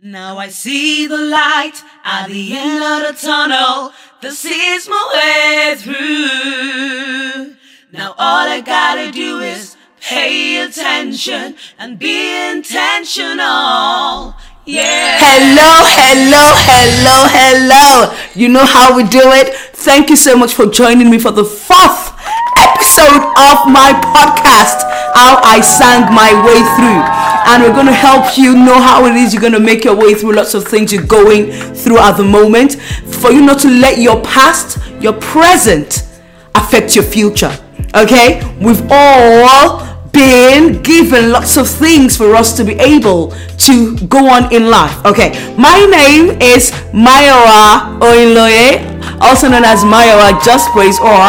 Now I see the light at the end of the tunnel. This is my way through. Now all I gotta do is pay attention and be intentional. Yeah. Hello, hello, hello, hello. You know how we do it. Thank you so much for joining me for the fourth episode of my podcast, How I Sang My Way Through. And we're going to help you know how it is you're going to make your way through lots of things you're going through at the moment. For you not to let your past, your present, affect your future. Okay? We've all been given lots of things for us to be able to go on in life. Okay, my name is Mayowa Oyinloye, also known as Mayowa Just Praise or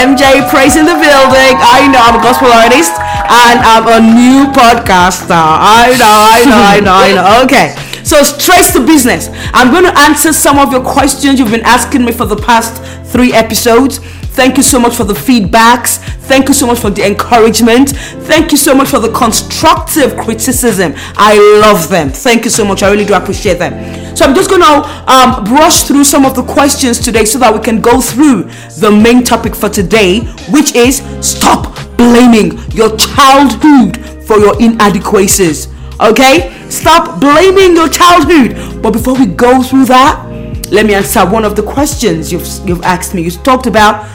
MJ Praise in the building. I know I'm a gospel artist and I'm a new podcaster. I know, I know, I know, I know. Okay. So straight to business. I'm going to answer some of your questions you've been asking me for the past three episodes. Thank you so much for the feedbacks. Thank you so much for the encouragement. Thank you so much for the constructive criticism. I love them. Thank you so much. I really do appreciate them. So I'm just going to um, brush through some of the questions today so that we can go through the main topic for today, which is stop blaming your childhood for your inadequacies. Okay? Stop blaming your childhood. But before we go through that, let me answer one of the questions you've, you've asked me. You talked about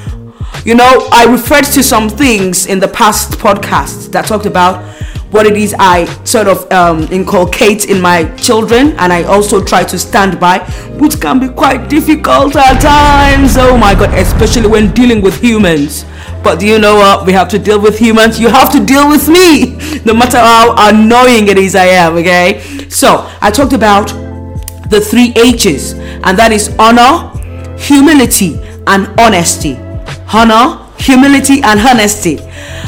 you know, I referred to some things in the past podcast that talked about what it is I sort of um, inculcate in my children, and I also try to stand by, which can be quite difficult at times. Oh my god, especially when dealing with humans. But do you know what? We have to deal with humans. You have to deal with me, no matter how annoying it is I am, okay? So, I talked about the three H's, and that is honor, humility, and honesty honor, humility, and honesty.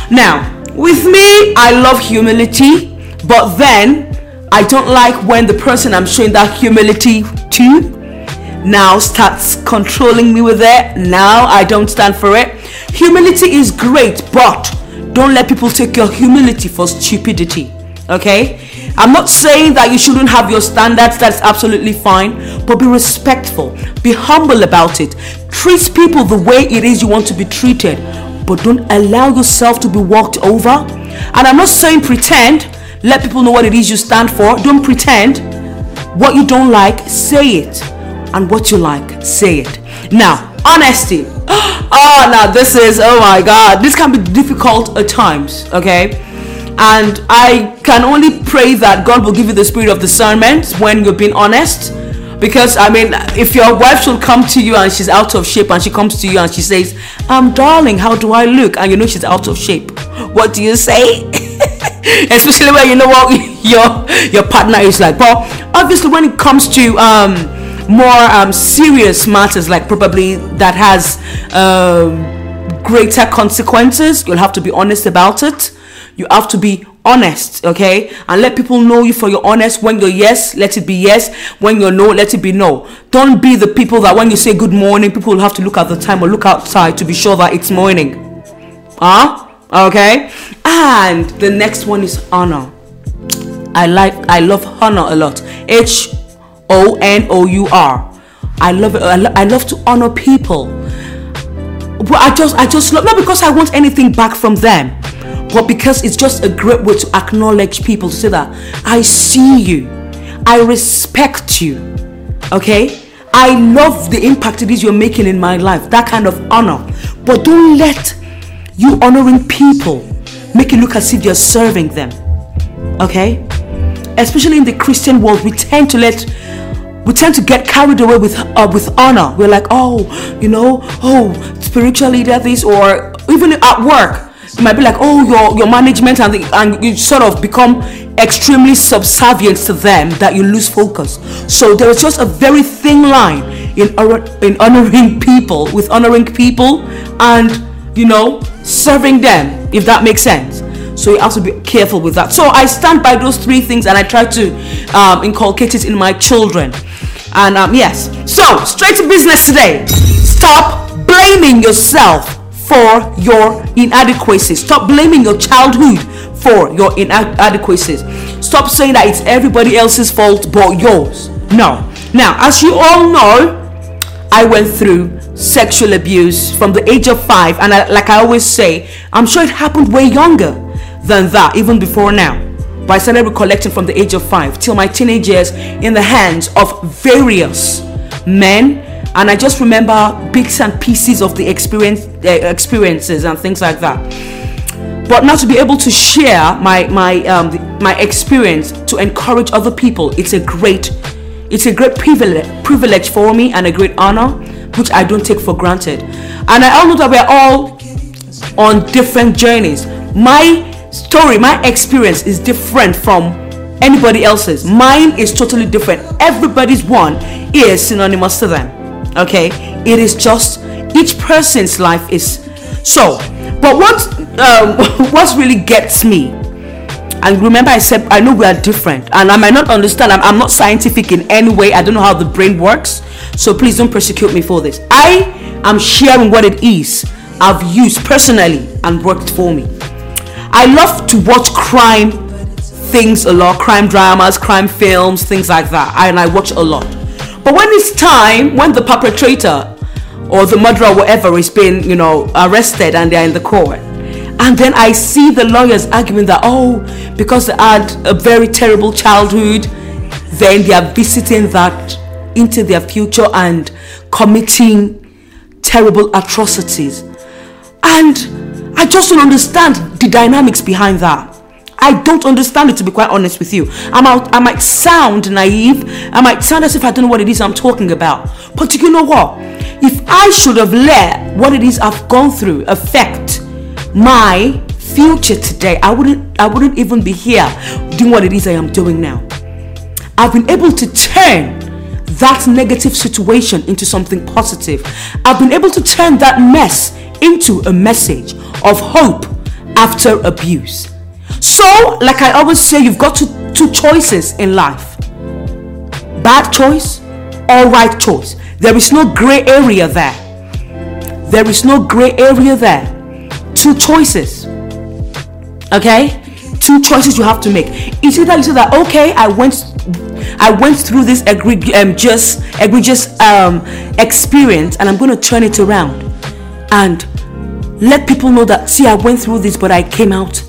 Now, with me, I love humility, but then I don't like when the person I'm showing that humility to now starts controlling me with it. Now I don't stand for it. Humility is great, but don't let people take your humility for stupidity. Okay? I'm not saying that you shouldn't have your standards, that's absolutely fine, but be respectful, be humble about it. Treat people the way it is you want to be treated, but don't allow yourself to be walked over. And I'm not saying pretend, let people know what it is you stand for. Don't pretend. What you don't like, say it. And what you like, say it. Now, honesty. Oh, now this is, oh my God, this can be difficult at times, okay? And I can only pray that God will give you the spirit of discernment when you're being honest. Because I mean, if your wife should come to you and she's out of shape, and she comes to you and she says, "Um, darling, how do I look?" and you know she's out of shape, what do you say? Especially when you know what your your partner is like. But obviously, when it comes to um more um serious matters, like probably that has um greater consequences, you'll have to be honest about it you have to be honest, okay? And let people know you for your honest. When you're yes, let it be yes. When you're no, let it be no. Don't be the people that when you say good morning, people will have to look at the time or look outside to be sure that it's morning. Huh? Okay? And the next one is honor. I like I love honor a lot. H O N O U R. I love it. I, lo- I love to honor people. But I just I just love not because I want anything back from them but because it's just a great way to acknowledge people to say that I see you, I respect you, okay? I love the impact it is you're making in my life, that kind of honor. But don't let you honoring people make it look as if you're serving them, okay? Especially in the Christian world, we tend to let we tend to get carried away with uh, with honor. We're like, oh, you know, oh, spiritual leader this, or even at work, it might be like oh your your management and the, and you sort of become extremely subservient to them that you lose focus. So there is just a very thin line in in honoring people with honoring people and you know serving them if that makes sense. So you have to be careful with that. So i stand by those three things and i try to um, inculcate it in my children. And um, yes. So straight to business today. Stop blaming yourself for your inadequacies. Stop blaming your childhood for your inadequacies. Stop saying that it's everybody else's fault but yours. No. Now, as you all know, I went through sexual abuse from the age of five, and I, like I always say, I'm sure it happened way younger than that, even before now. But I started recollecting from the age of five till my teenage years in the hands of various men, and I just remember bits and pieces of the experience, uh, experiences and things like that. But now to be able to share my my um, my experience to encourage other people, it's a great it's a great privilege privilege for me and a great honor, which I don't take for granted. And I all know that we're all on different journeys. My story, my experience is different from anybody else's. Mine is totally different. Everybody's one is synonymous to them. Okay, it is just each person's life is so. But what um, what really gets me and remember i said i know we are different and i might not understand I'm, I'm, not scientific in any way i don't know how the brain works so please don't persecute me for this. I am sharing what it is i've used personally and worked for me. I love to watch crime things a lot crime dramas crime films things like that and i watch a lot but when it's time when the perpetrator or the murderer whatever is being you know arrested and they're in the court and then I see the lawyers arguing that, oh, because they had a very terrible childhood, then they are visiting that into their future and committing terrible atrocities. And I just don't understand the dynamics behind that. I don't understand it to be quite honest with you. I might, I might sound naive. I might sound as if I don't know what it is I'm talking about. But you know what? If I should have let what it is I've gone through affect my future today, I wouldn't I wouldn't even be here doing what it is I am doing now. I've been able to turn that negative situation into something positive. I've been able to turn that mess into a message of hope after abuse. So, like I always say, you've got two, two choices in life bad choice or right choice. There is no gray area there. There is no gray area there two choices. Okay? Two choices you have to make. It's either you say that okay, I went I went through this egregious, um, just egregious um, experience and I'm going to turn it around and let people know that see I went through this but I came out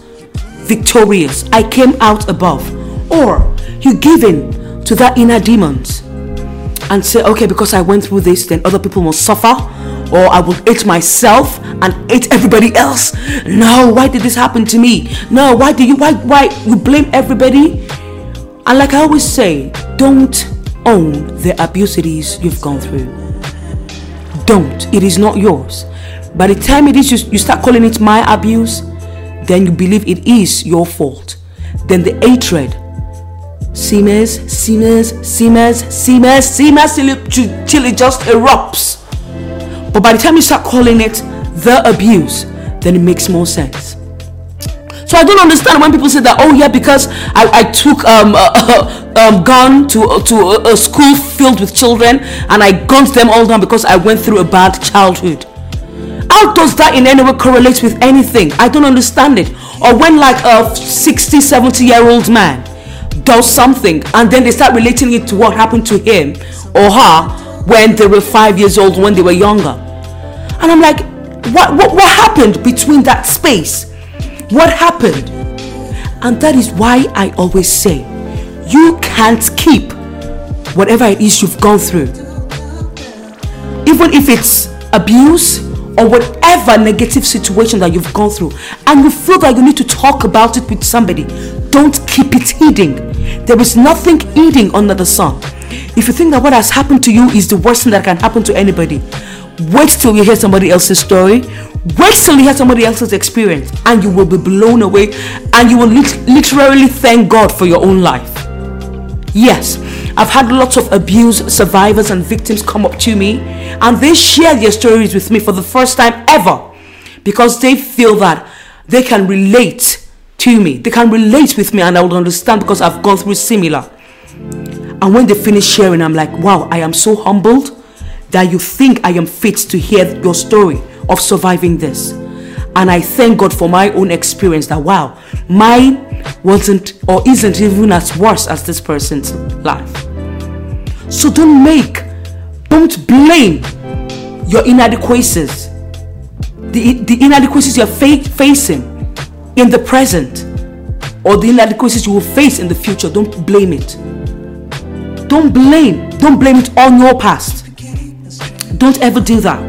victorious. I came out above. Or you give in to that inner demons and say okay because I went through this then other people must suffer or I will hate myself and hate everybody else. No, why did this happen to me? No, why do you why why you blame everybody? And like I always say, don't own the abusities you've gone through. Don't. It is not yours. By the time it is you, you start calling it my abuse, then you believe it is your fault. Then the hatred simmers, simmers, simmers, simmers, simmers till it, just erupts but by the time you start calling it the abuse, then it makes more sense. So I don't understand when people say that. Oh yeah, because I, I took um, a, um gun to to a, a school filled with children and I gunned them all down because I went through a bad childhood. How does that in any way correlate with anything? I don't understand it. Or when like a 60, 70 year old man does something and then they start relating it to what happened to him or her when they were five years old, when they were younger. And I'm like, what, what, what happened between that space? What happened? And that is why I always say, you can't keep whatever it is you've gone through. Even if it's abuse or whatever negative situation that you've gone through, and you feel that you need to talk about it with somebody, don't keep it hidden. There is nothing hidden under the sun. If you think that what has happened to you is the worst thing that can happen to anybody, wait till you hear somebody else's story. Wait till you hear somebody else's experience, and you will be blown away, and you will literally thank God for your own life. Yes, I've had lots of abuse survivors and victims come up to me, and they share their stories with me for the first time ever because they feel that they can relate to me. They can relate with me, and I will understand because I've gone through similar. And when they finish sharing, I'm like, wow, I am so humbled that you think I am fit to hear your story of surviving this. And I thank God for my own experience that wow, mine wasn't or isn't even as worse as this person's life. So don't make, don't blame your inadequacies, the, the inadequacies you're fa- facing in the present, or the inadequacies you will face in the future. Don't blame it. Don't blame, don't blame it on your past. Don't ever do that.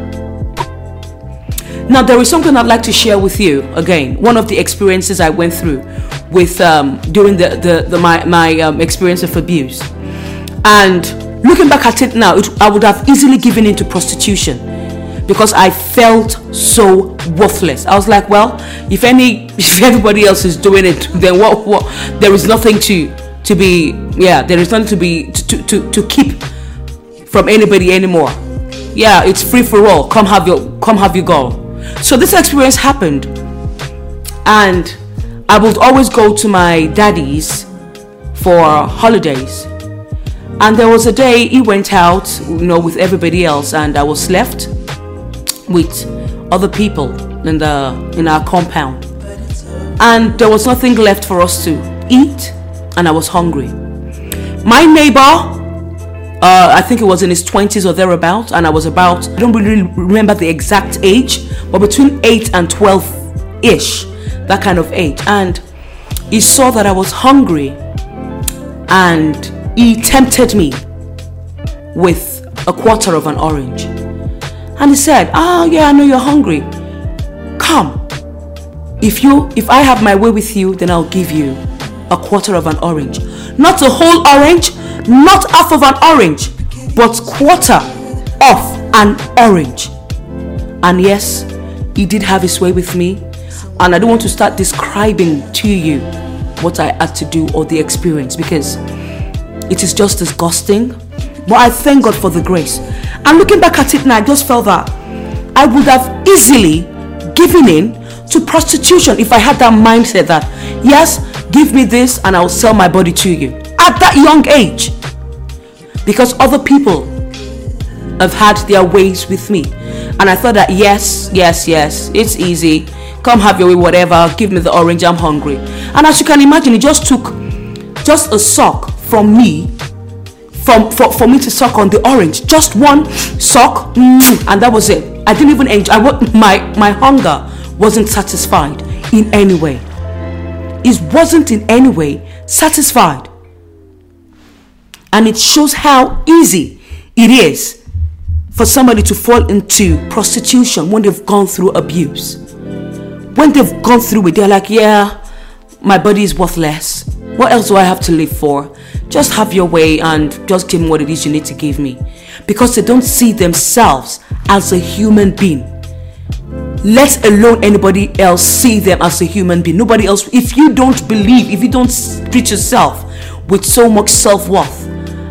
Now, there is something I'd like to share with you. Again, one of the experiences I went through with um, during the, the, the my, my um, experience of abuse, and looking back at it now, it, I would have easily given into prostitution because I felt so worthless. I was like, well, if any, if everybody else is doing it, then what? What? There is nothing to to be. Yeah, there is nothing to be to to, to keep from anybody anymore. Yeah, it's free for all. Come have your come have your go. So this experience happened, and I would always go to my daddy's for holidays. And there was a day he went out, you know, with everybody else, and I was left with other people in the in our compound. And there was nothing left for us to eat, and I was hungry. My neighbor uh, I think it was in his 20s or thereabout, and I was about, I don't really remember the exact age, but between 8 and 12 ish, that kind of age. And he saw that I was hungry and he tempted me with a quarter of an orange. And he said, Oh, yeah, I know you're hungry. Come. If you if I have my way with you, then I'll give you a quarter of an orange. Not a whole orange, not half of an orange, but quarter of an orange. And yes, he did have his way with me. And I don't want to start describing to you what I had to do or the experience because it is just disgusting. But I thank God for the grace. And looking back at it now, I just felt that I would have easily given in to prostitution if I had that mindset that, yes, give me this and I'll sell my body to you at that young age. Because other people have had their ways with me. And I thought that, yes, yes, yes, it's easy. Come have your way, whatever. Give me the orange, I'm hungry. And as you can imagine, it just took just a sock from me from for, for me to suck on the orange. Just one sock mm, and that was it. I didn't even enjoy I, my my hunger wasn't satisfied in any way. It wasn't in any way satisfied. And it shows how easy it is for somebody to fall into prostitution when they've gone through abuse. When they've gone through it they're like yeah my body is worthless. What else do i have to live for just have your way and just give me what it is you need to give me. Because they don't see themselves as a human being. Let alone anybody else see them as a human being. Nobody else. If you don't believe if you don't treat yourself with so much self-worth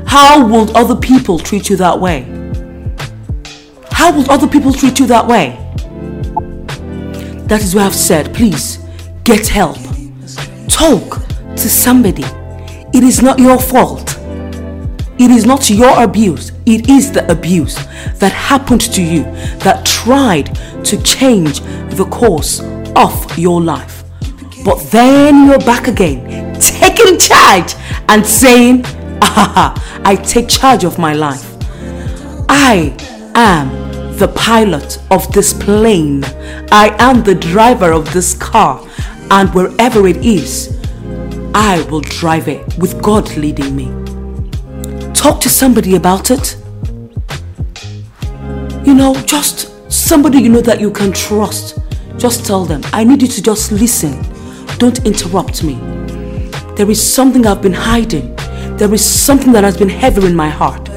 how will other people treat you that way? How will other people treat you that way? That is why i've said please get help. Talk to somebody it is not your fault. It is not your abuse. It is the abuse that happened to you that tried to change the course of your life. But then you're back again, taking charge and saying, ah, I take charge of my life. I am the pilot of this plane. I am the driver of this car. And wherever it is, I will drive it with God leading me. Talk to somebody about it. You know, just somebody you know that you can trust. Just tell them, I need you to just listen. Don't interrupt me. There is something I've been hiding. There is something that has been heavy in my heart.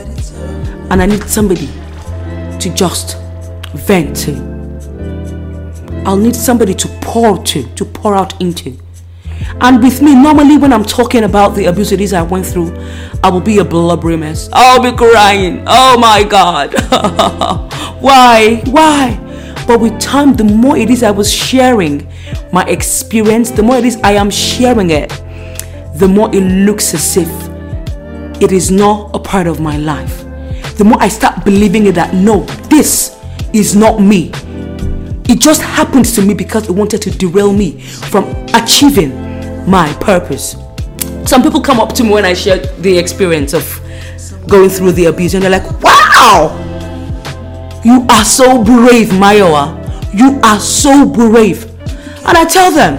And I need somebody to just vent to. I'll need somebody to pour to, to pour out into. And with me, normally when I'm talking about the abuses I went through, I will be a blubbery mess. I'll be crying. Oh my God. Why? Why? But with time, the more it is I was sharing my experience, the more it is I am sharing it, the more it looks as if it is not a part of my life. The more I start believing it that no, this is not me. It just happened to me because it wanted to derail me from achieving my purpose. Some people come up to me when I share the experience of going through the abuse and they're like, wow, you are so brave, Mayowa. You are so brave. And I tell them,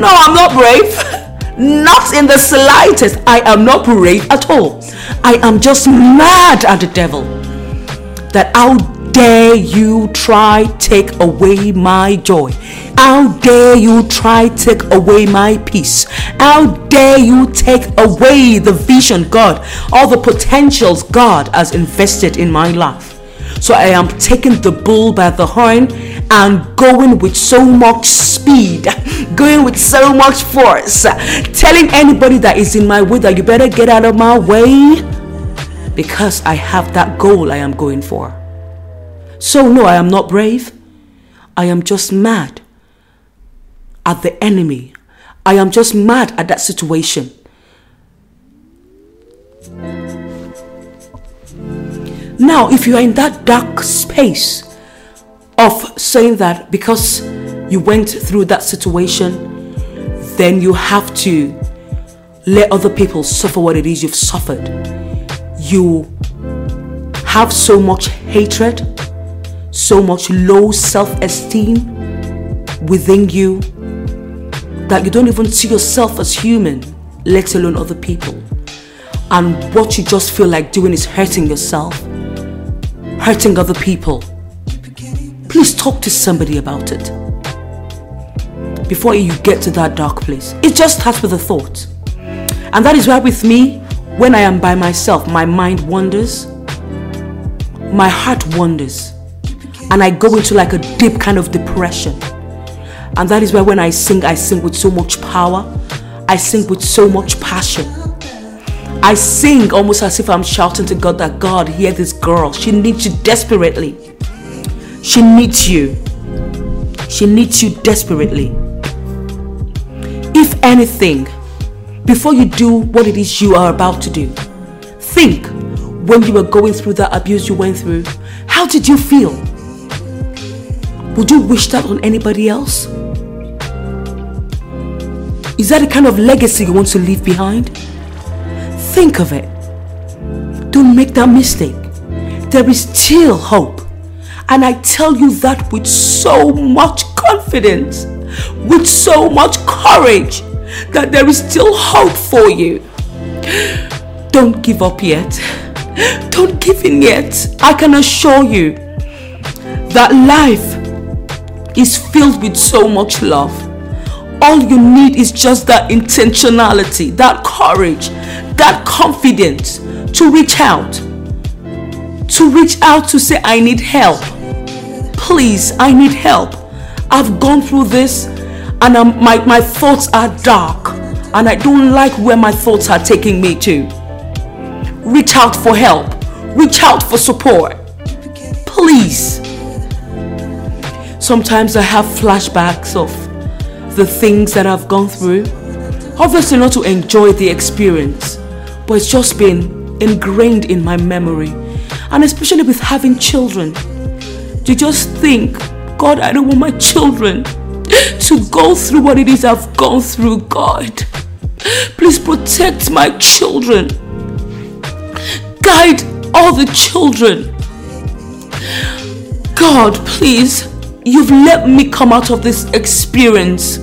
no, I'm not brave. not in the slightest. I am not brave at all. I am just mad at the devil. That how dare you try take away my joy? How dare you try take away my peace? How dare you take away the vision God, all the potentials God has invested in my life? So I am taking the bull by the horn and going with so much speed, going with so much force, telling anybody that is in my way that you better get out of my way because I have that goal I am going for. So, no, I am not brave. I am just mad at the enemy. I am just mad at that situation. Now, if you are in that dark space of saying that because you went through that situation, then you have to let other people suffer what it is you've suffered. You have so much hatred, so much low self esteem within you that you don't even see yourself as human, let alone other people. And what you just feel like doing is hurting yourself hurting other people, please talk to somebody about it before you get to that dark place. It just starts with a thought. And that is why, with me, when I am by myself, my mind wanders, my heart wanders, and I go into like a deep kind of depression. And that is why, when I sing, I sing with so much power, I sing with so much passion. I sing almost as if I'm shouting to God that God, hear this girl. She needs you desperately. She needs you. She needs you desperately. If anything, before you do what it is you are about to do, think when you were going through that abuse you went through, how did you feel? Would you wish that on anybody else? Is that the kind of legacy you want to leave behind? Think of it. Don't make that mistake. There is still hope. And I tell you that with so much confidence, with so much courage, that there is still hope for you. Don't give up yet. Don't give in yet. I can assure you that life is filled with so much love. All you need is just that intentionality, that courage, that confidence to reach out. To reach out to say, I need help. Please, I need help. I've gone through this and I'm, my, my thoughts are dark and I don't like where my thoughts are taking me to. Reach out for help. Reach out for support. Please. Sometimes I have flashbacks of the things that I've gone through. Obviously, not to enjoy the experience, but it's just been ingrained in my memory. And especially with having children, to just think, God, I don't want my children to go through what it is I've gone through, God. Please protect my children. Guide all the children. God, please, you've let me come out of this experience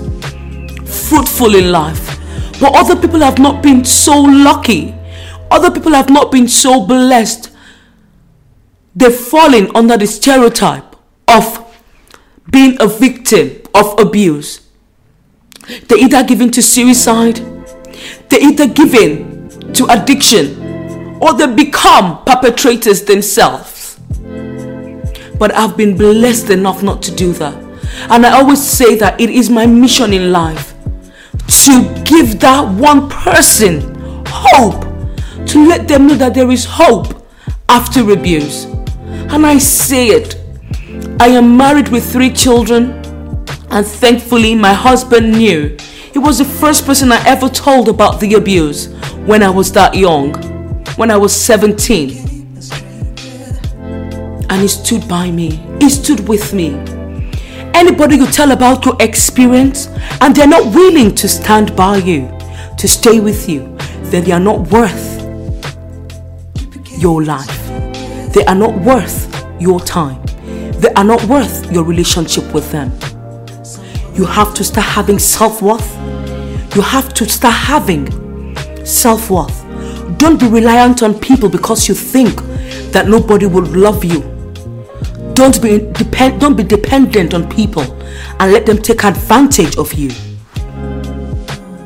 fruitful in life. But other people have not been so lucky. Other people have not been so blessed. They've fallen under the stereotype of being a victim of abuse. They either give in to suicide, they either give in to addiction, or they become perpetrators themselves. But I've been blessed enough not to do that. And I always say that it is my mission in life to give that one person hope, to let them know that there is hope after abuse. And I say it. I am married with three children, and thankfully, my husband knew. He was the first person I ever told about the abuse when I was that young, when I was 17. And he stood by me, he stood with me. anybody you tell about your experience and they're not willing to stand by you, to stay with you, then they are not worth your life. They are not worth your time. They are not worth your relationship with them. You have to start having self worth. You have to start having self worth. Don't be reliant on people because you think that nobody will love you. Don't be depend don't be dependent on people and let them take advantage of you.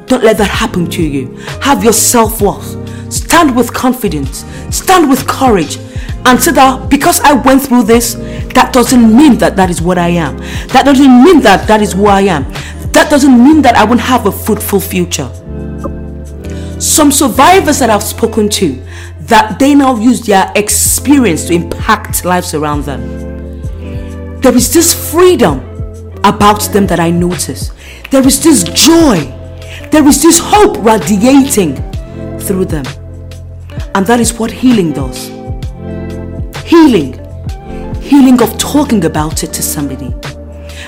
Don't let that happen to you. Have your self-worth. Stand with confidence. Stand with courage and say that because I went through this, that doesn't mean that that is what I am. That doesn't mean that that is who I am. That doesn't mean that I won't have a fruitful future. Some survivors that I've spoken to, that they now use their experience to impact lives around them. There is this freedom about them that I notice. There is this joy. There is this hope radiating through them. And that is what healing does. Healing. Healing of talking about it to somebody.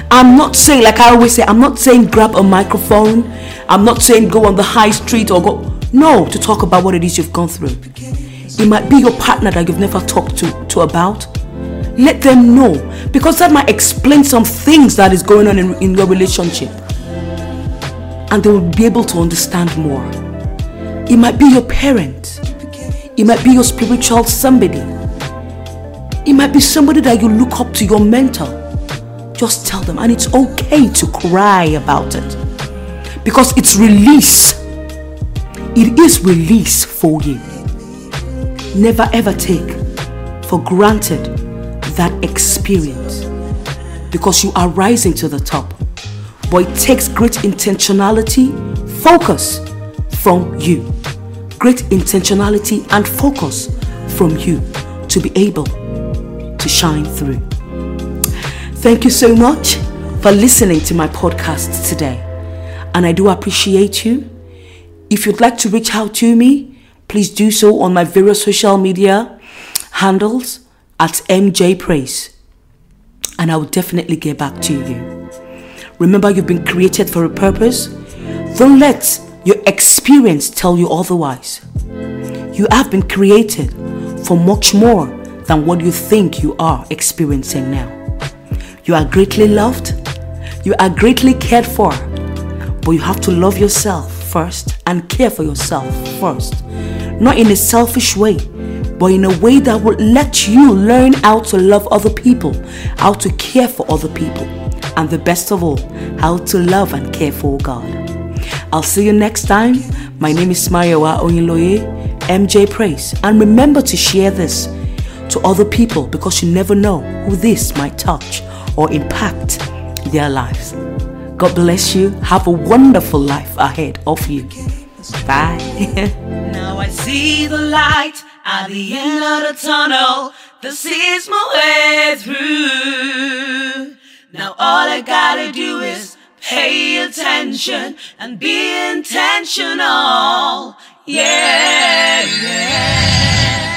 I'm not saying, like I always say, I'm not saying grab a microphone. I'm not saying go on the high street or go. No, to talk about what it is you've gone through. It might be your partner that you've never talked to, to about. Let them know because that might explain some things that is going on in, in your relationship. And they will be able to understand more. It might be your parent. It might be your spiritual somebody. It might be somebody that you look up to, your mentor. Just tell them, and it's okay to cry about it because it's release it is release for you. Never ever take for granted that experience because you are rising to the top. But it takes great intentionality, focus from you. Great intentionality and focus from you to be able to shine through. Thank you so much for listening to my podcast today. And I do appreciate you. If you'd like to reach out to me, please do so on my various social media handles at MJ Praise. And I will definitely get back to you. Remember, you've been created for a purpose. Don't let your experience tell you otherwise. You have been created for much more than what you think you are experiencing now. You are greatly loved, you are greatly cared for, but you have to love yourself first and care for yourself first. Not in a selfish way, but in a way that will let you learn how to love other people, how to care for other people, and the best of all, how to love and care for God. I'll see you next time. My name is Mayowa Oyinloye, MJ Praise, and remember to share this to other people because you never know who this might touch or impact their lives. God bless you. Have a wonderful life ahead of you. Bye. now I see the light at the end of the tunnel. This is my way through. Now all I gotta do is pay attention and be intentional. Yeah, yeah.